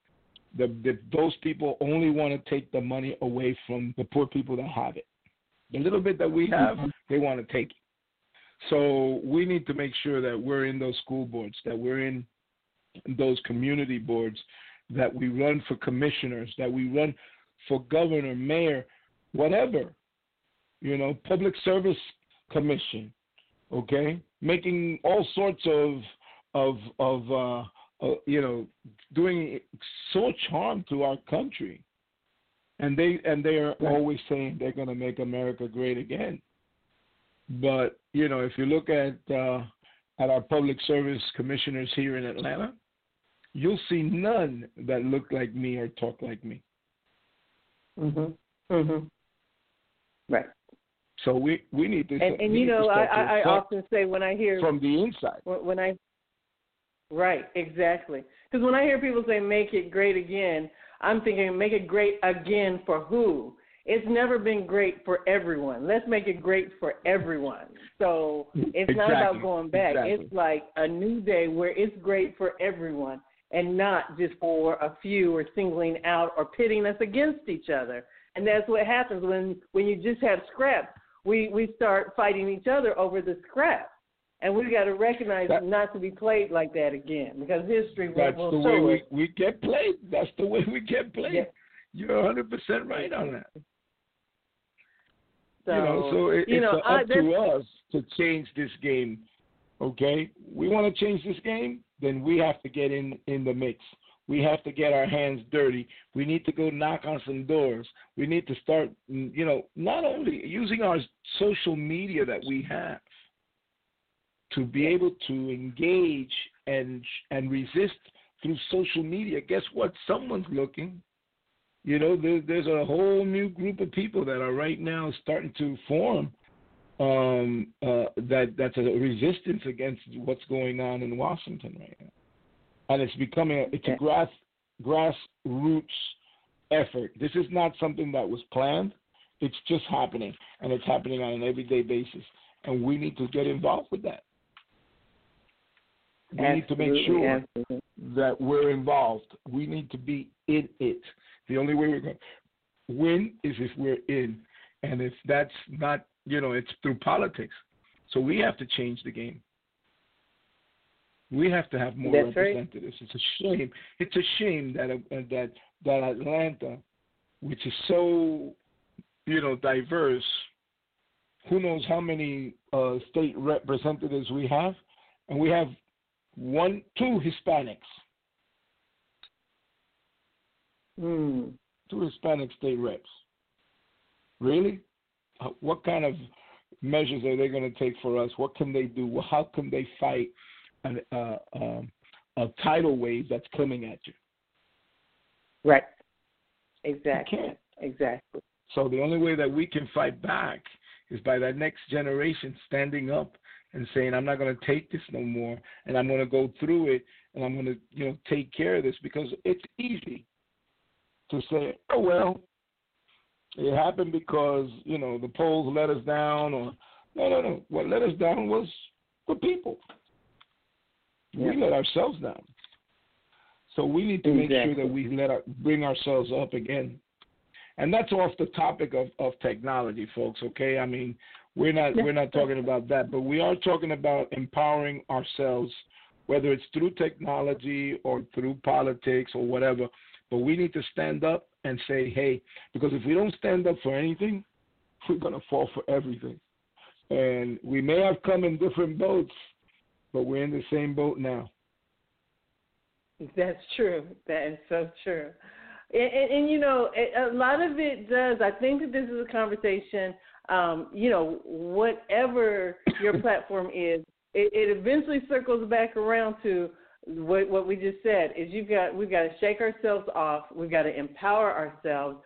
The, the, those people only want to take the money away from the poor people that have it. The little bit that we have, they want to take it. So we need to make sure that we're in those school boards, that we're in those community boards, that we run for commissioners, that we run for governor, mayor, whatever, you know, public service commission, okay, making all sorts of of of uh, uh, you know doing so much harm to our country, and they and they are Right. always saying they're going to make America great again. But you know, if you look at uh, at our public service commissioners here in Atlanta, you'll see none that look like me or talk like me. Mhm. Mhm. Right. So we we need to And and you know, I I, I often say when I hear from the inside. when when I right exactly because when I hear people say make it great again, I'm thinking make it great again for who? It's never been great for everyone. Let's make it great for everyone. So it's not about going back. Exactly. It's like a new day where it's great for everyone and not just for a few or singling out or pitting us against each other. And that's what happens when when you just have scraps. We we start fighting each other over the scraps. And we got to recognize That- not to be played like that again because history will, That's will the way we, we get played. That's the way we get played. Yeah. You're 100 percent right on that. So, you know, so it, you it's know, uh, I- up to us to change this game. Okay, we want to change this game, then we have to get in in the mix. We have to get our hands dirty. We need to go knock on some doors. We need to start, you know, not only using our social media that we have to be able to engage and and resist through social media. Guess what? Someone's looking. You know, there, there's a whole new group of people that are right now starting to form um, uh, that that's a resistance against what's going on in Washington right now, and it's becoming a, it's a grass grassroots effort. This is not something that was planned. It's just happening, and it's happening on an everyday basis, and we need to get involved with that. We need to make sure absolutely. that we're involved. We need to be in it. The only way we're going to win is if we're in. And if that's not, you know, it's through politics. So we have to change the game. We have to have more That's representatives. Right. It's a shame. It's a shame that uh, that that Atlanta, which is so, you know, diverse. Who knows how many uh, state representatives we have, and we have one, two Hispanics. Mm. Two Hispanic state reps. Really? What kind of measures are they going to take for us? What can they do? How can they fight an, uh, um, a tidal wave that's coming at you? Right. Exactly. You can't. Exactly. So the only way that we can fight back is by that next generation standing up and saying, "I'm not going to take this no more, and I'm going to go through it, and I'm going to, you know, take care of this." Because it's easy to say, "Oh well, it happened because you know the polls let us down," or no, no, no. What let us down was the people. Yeah. We let ourselves down. So we need to exactly. make sure that we let our, bring ourselves up again. And that's off the topic of, of technology, folks. Okay, I mean we're not we're not talking about that, but we are talking about empowering ourselves, whether it's through technology or through politics or whatever. But we need to stand up and say, hey, because if we don't stand up for anything, we're gonna fall for everything. And we may have come in different boats, but we're in the same boat now. That's true. That is so true. And, and, and, you know, a lot of it does. I think that this is a conversation. Um, you know, whatever your [laughs] platform is, it, it eventually circles back around to what, what we just said. Is you've got we've got to shake ourselves off. We've got to empower ourselves.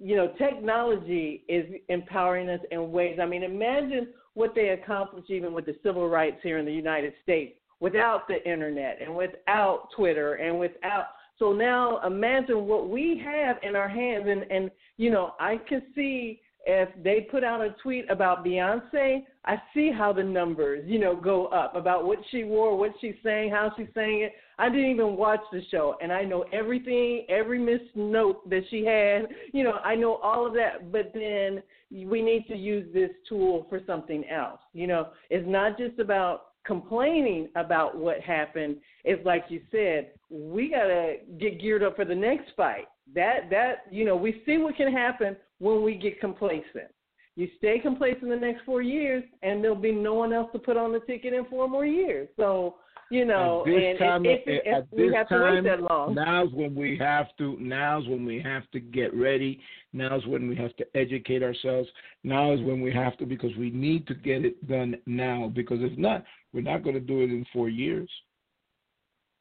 You know, technology is empowering us in ways. I mean, imagine what they accomplished even with the civil rights here in the United States without the internet and without Twitter and without so now imagine what we have in our hands and and you know I can see if they put out a tweet about Beyonce, I see how the numbers, you know, go up about what she wore, what she's saying, how she's saying it. I didn't even watch the show and I know everything, every missed note that she had. You know, I know all of that, but then we need to use this tool for something else. You know, it's not just about complaining about what happened it's like you said we got to get geared up for the next fight that that you know we see what can happen when we get complacent. You stay complacent the next four years and there'll be no one else to put on the ticket in four more years. So you know at this and time, if, if, if at we this have time, to wait that long. now's when we have to now's when we have to get ready. Now's when we have to educate ourselves. Now is when we have to because we need to get it done now. Because if not we're not going to do it in four years.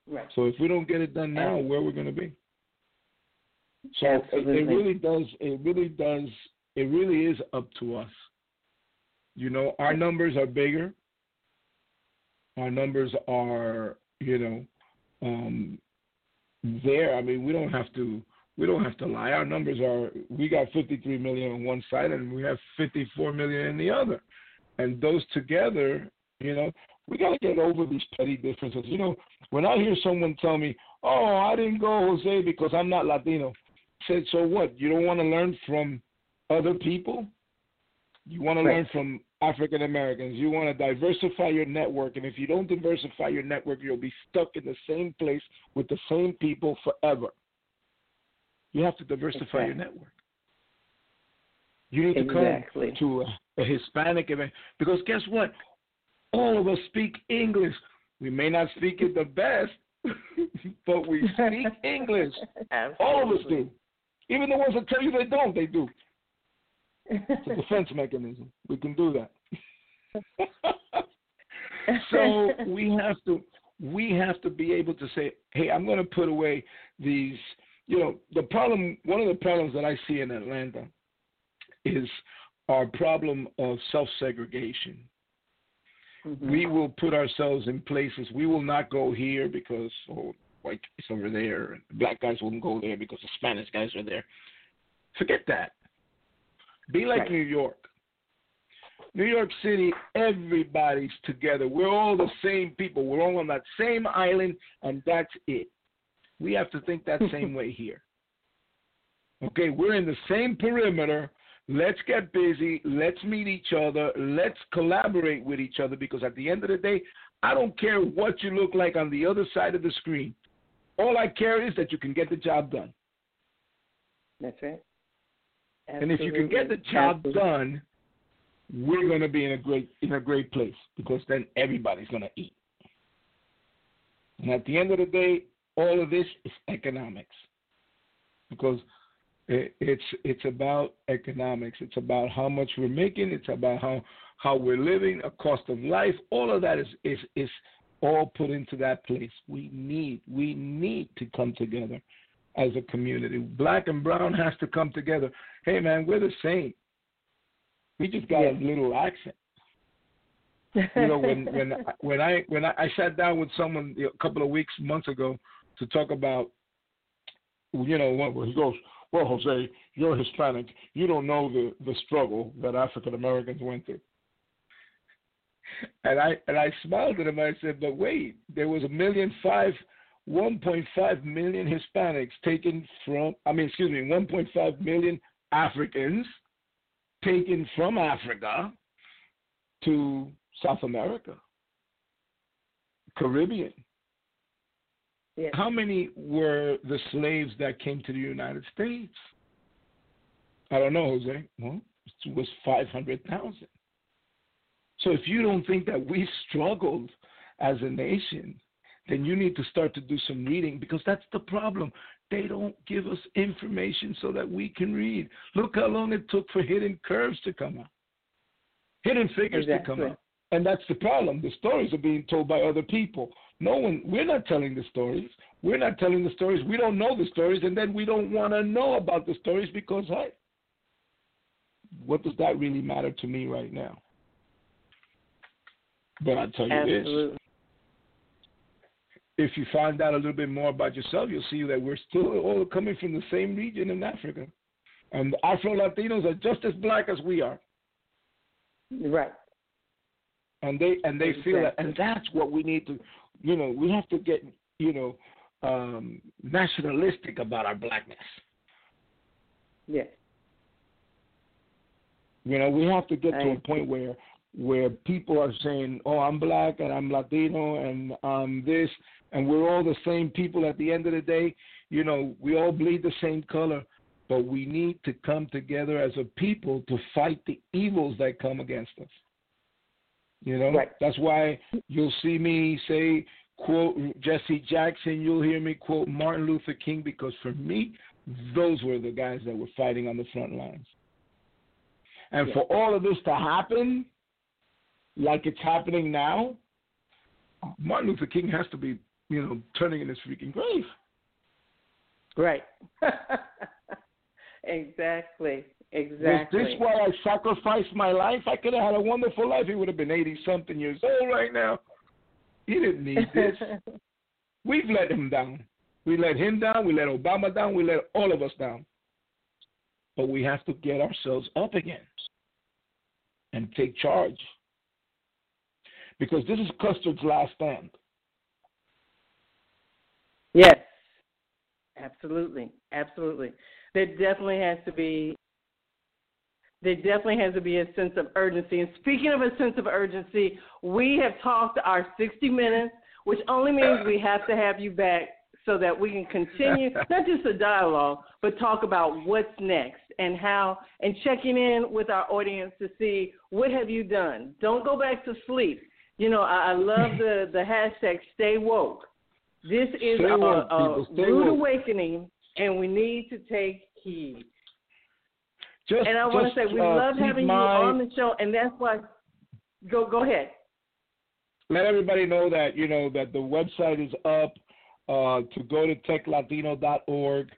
Right. So if we don't get it done now where are we're going to be Absolutely. it, it really does it really does it really is up to us. You know our numbers are bigger. Our numbers are you know um there. I mean we don't have to we don't have to lie. Our numbers are we got 53 million on one side and we have 54 million in the other. And those together you know we got to get over these petty differences. You know when i hear someone tell me oh i didn't go jose because i'm not latino said so what you don't want to learn from other people you want to Right. learn from African Americans. You want to diversify your network, and if you don't diversify your network, you'll be stuck in the same place with the same people forever. You have to diversify your network. You need to Exactly. come to a, a Hispanic event because guess what? All of us speak English. We may not speak it the best, [laughs] but we speak [laughs] English. All of us do. Even the ones that tell you they don't, they do. [laughs] It's a defense mechanism. We can do that. [laughs] so we have to we have to be able to say, hey, I'm going to put away these. You know, the problem. One of the problems that I see in Atlanta is our problem of self segregation. Mhm. We will put ourselves in places. We will not go here because oh, white guys over there, and black guys won't go there because the Spanish guys are there. Forget that. Be like Right. New York. New York City, everybody's together. We're all the same people. We're all on that same island, and that's it. We have to think that same [laughs] way here. Okay, we're in the same perimeter. Let's get busy. Let's meet each other. Let's collaborate with each other because at the end of the day, I don't care what you look like on the other side of the screen. All I care is that you can get the job done. That's right. Absolutely. And if you can get the job Absolutely. done, we're going to be in a great in a great place because then everybody's going to eat. And at the end of the day, all of this is economics, because it's it's about economics. It's about how much we're making. It's about how how we're living, a cost of life. All of that is is is all put into that place. We need we need to come together as a community. Black and brown has to come together. Hey man, we're the same. We just got yeah. a little accent. you know, when [laughs] when when I when I, I sat down with someone a couple of weeks months ago to talk about, you know, what he goes, well, Jose, you're Hispanic. You don't know the the struggle that African Americans went through. And I and I smiled at him. I said, but wait, there was a million five 1.5 million Hispanics taken from, I mean, excuse me, 1.5 million Africans taken from Africa to South America, Caribbean. Yes. How many were the slaves that came to the United States? I don't know, Jose. Well, it was 500,000. So if you don't think that we struggled as a nation, then you need to start to do some reading because that's the problem. They don't give us information so that we can read. Look how long it took for hidden curves to come out, hidden figures exactly. to come out. And that's the problem. The stories are being told by other people. No one, we're not telling the stories. We're not telling the stories. We don't know the stories, and then we don't want to know about the stories because, hey, what does that really matter to me right now? But I'll tell you Absolutely. this if you find out a little bit more about yourself, you'll see that we're still all coming from the same region in Africa. And Afro Latinos are just as black as we are. Right. And they and they exactly. feel that and that's what we need to you know, we have to get, you know, um, nationalistic about our blackness. Yes. You know, we have to get I to a point where where people are saying, "Oh, I'm black and I'm Latino and I'm this," and we're all the same people. At the end of the day, you know, we all bleed the same color, but we need to come together as a people to fight the evils that come against us. You know, right. that's why you'll see me say quote Jesse Jackson. You'll hear me quote Martin Luther King because for me, those were the guys that were fighting on the front lines. And yeah. for all of this to happen, like it's happening now, Martin Luther King has to be, you know, turning in his freaking grave. Right. [laughs] [laughs] exactly. Exactly. Is this why I sacrificed my life? I could have had a wonderful life. He would have been 80 something years old right now. He didn't need this. [laughs] We've let him down. We let him down. We let Obama down. We let all of us down. But we have to get ourselves up again and take charge because this is Custer's last stand. Yes, absolutely, absolutely. There definitely has to be. There definitely has to be a sense of urgency. And speaking of a sense of urgency, we have talked our 60 minutes, which only means we have to have you back so that we can continue [laughs] not just a dialogue, but talk about what's next and how, and checking in with our audience to see what have you done. Don't go back to sleep. You know, I, I love the [laughs] the hashtag Stay Woke. This is stay a, woke, a rude woke. awakening, and we need to take heed. Just, and I want to say we uh, love having my, you on the show, and that's why. Go go ahead. Let everybody know that you know that the website is up. Uh, to go to techlatino.org.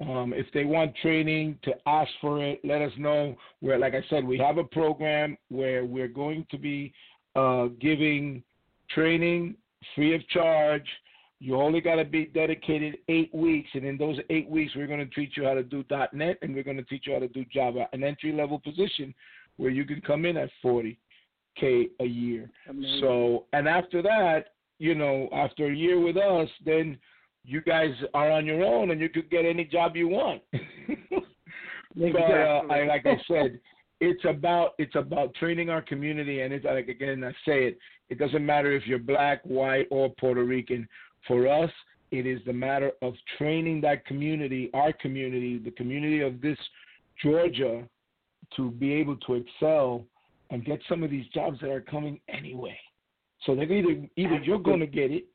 Um, if they want training, to ask for it, let us know. Where, like I said, we have a program where we're going to be uh, giving training free of charge. You only got to be dedicated eight weeks, and in those eight weeks, we're going to teach you how to do .NET, and we're going to teach you how to do Java, an entry level position where you can come in at 40k a year. Amazing. So, and after that, you know, after a year with us, then you guys are on your own, and you could get any job you want. [laughs] But uh, I, like I said, it's about it's about training our community, and it's like again I say it. It doesn't matter if you're black, white, or Puerto Rican. For us, it is the matter of training that community, our community, the community of this Georgia, to be able to excel and get some of these jobs that are coming anyway. So they're either either you're going to get it,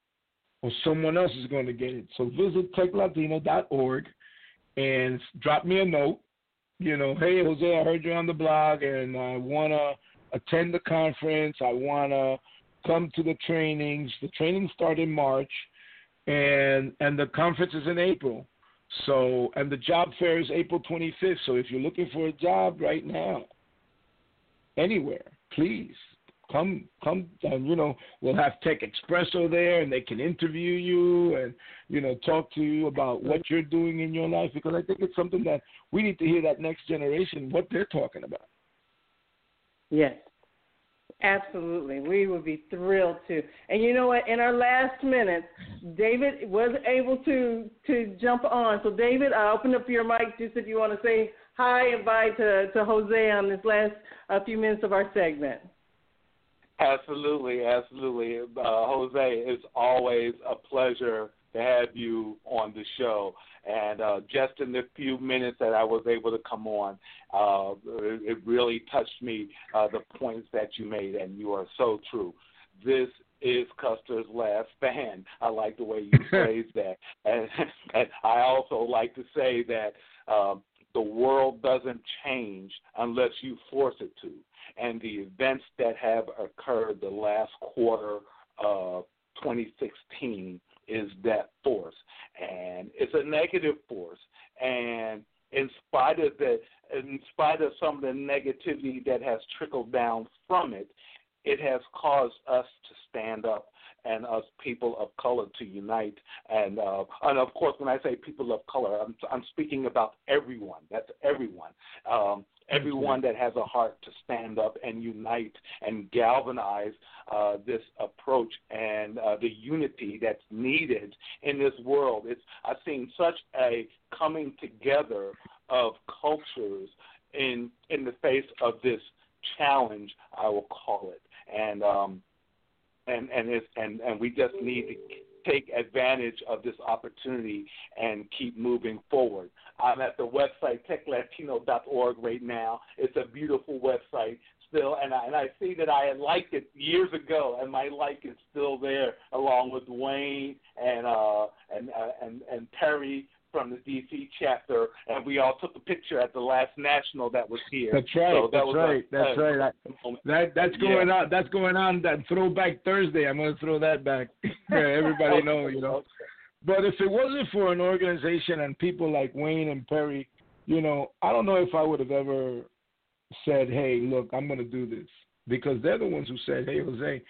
or someone else is going to get it. So visit techlatino.org and drop me a note. You know, hey Jose, I heard you on the blog, and I want to attend the conference. I want to come to the trainings. The trainings start in March, and and the conference is in April. So and the job fair is April 25th. So if you're looking for a job right now, anywhere, please come come and you know we'll have tech espresso there and they can interview you and you know talk to you about what you're doing in your life because i think it's something that we need to hear that next generation what they're talking about. Yes. Absolutely. We would be thrilled to. And you know what? In our last minutes david was able to to jump on. So david i open up your mic just if you want to say hi and bye to to jose on this last uh, few minutes of our segment Absolutely, absolutely. Uh, Jose, it's always a pleasure to have you on the show. And uh, just in the few minutes that I was able to come on, uh, it, really touched me, uh, the points that you made, and you are so true. This is Custer's last [laughs] stand. I like the way you [laughs] phrased that. And, and I also like to say that uh, the world doesn't change unless you force it to and the events that have occurred the last quarter of 2016 is that force. And it's a negative force. And in spite of the in spite of some of the negativity that has trickled down from it, it has caused us to stand up and us people of color to unite. And uh, and of course, when I say people of color, I'm I'm speaking about everyone. That's everyone. Um, everyone that has a heart to stand up and unite and galvanize uh, this approach and uh, the unity that's needed in this world. It's I've seen such a coming together of cultures in in the face of this challenge, I will call it, and um, and and it's and and we just need to take advantage of this opportunity and keep moving forward. I'm at the website techlatino.org right now. It's a beautiful website still, and I, and I see that I had liked it years ago, and my like is still there, along with Wayne and uh, and uh, and and Perry from the DC chapter, and we all took a picture at the last national that was here. That's right. So that that's right. A, that's right. That, that that's going yeah. on. That's going on. That Throwback Thursday. I'm going to throw that back. [laughs] Everybody know, you know. But if it wasn't for an organization and people like Wayne and Perry, you know, I don't know if I would have ever said, "Hey, look, I'm going to do this," because they're the ones who said, "Hey, Jose."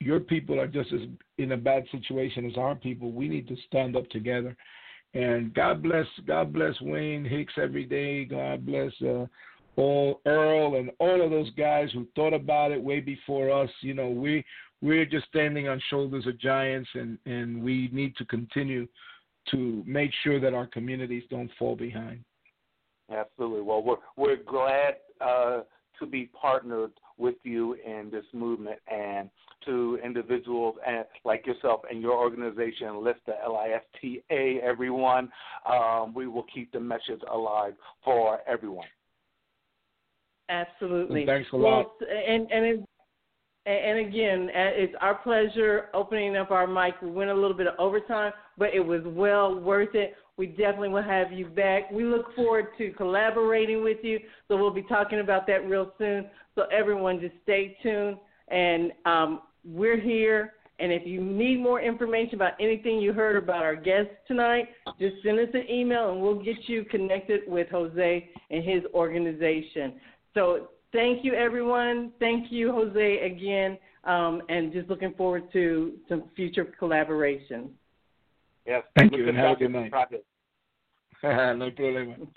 Your people are just as in a bad situation as our people. We need to stand up together and God bless, God bless Wayne Hicks every day. God bless uh, all Earl and all of those guys who thought about it way before us. You know, we we're just standing on shoulders of giants, and and we need to continue to make sure that our communities don't fall behind. Absolutely. Well, we're we're glad uh, to be partnered with you in this movement and to individuals and like yourself and your organization, LISTA, L-I-S-T-A, everyone. Um, we will keep the message alive for everyone. Absolutely. And thanks a lot. Well, and and it, and again, it's our pleasure opening up our mic. We went a little bit of overtime, but it was well worth it. We definitely will have you back. We look forward to collaborating with you. So we'll be talking about that real soon. So everyone, just stay tuned. And um, we're here. And if you need more information about anything you heard about our guests tonight, just send us an email and we'll get you connected with Jose and his organization. So thank you, everyone. Thank you, Jose, again. Um, and just looking forward to some future collaborations. Yes. Thank you and have a good night. [laughs] no problem.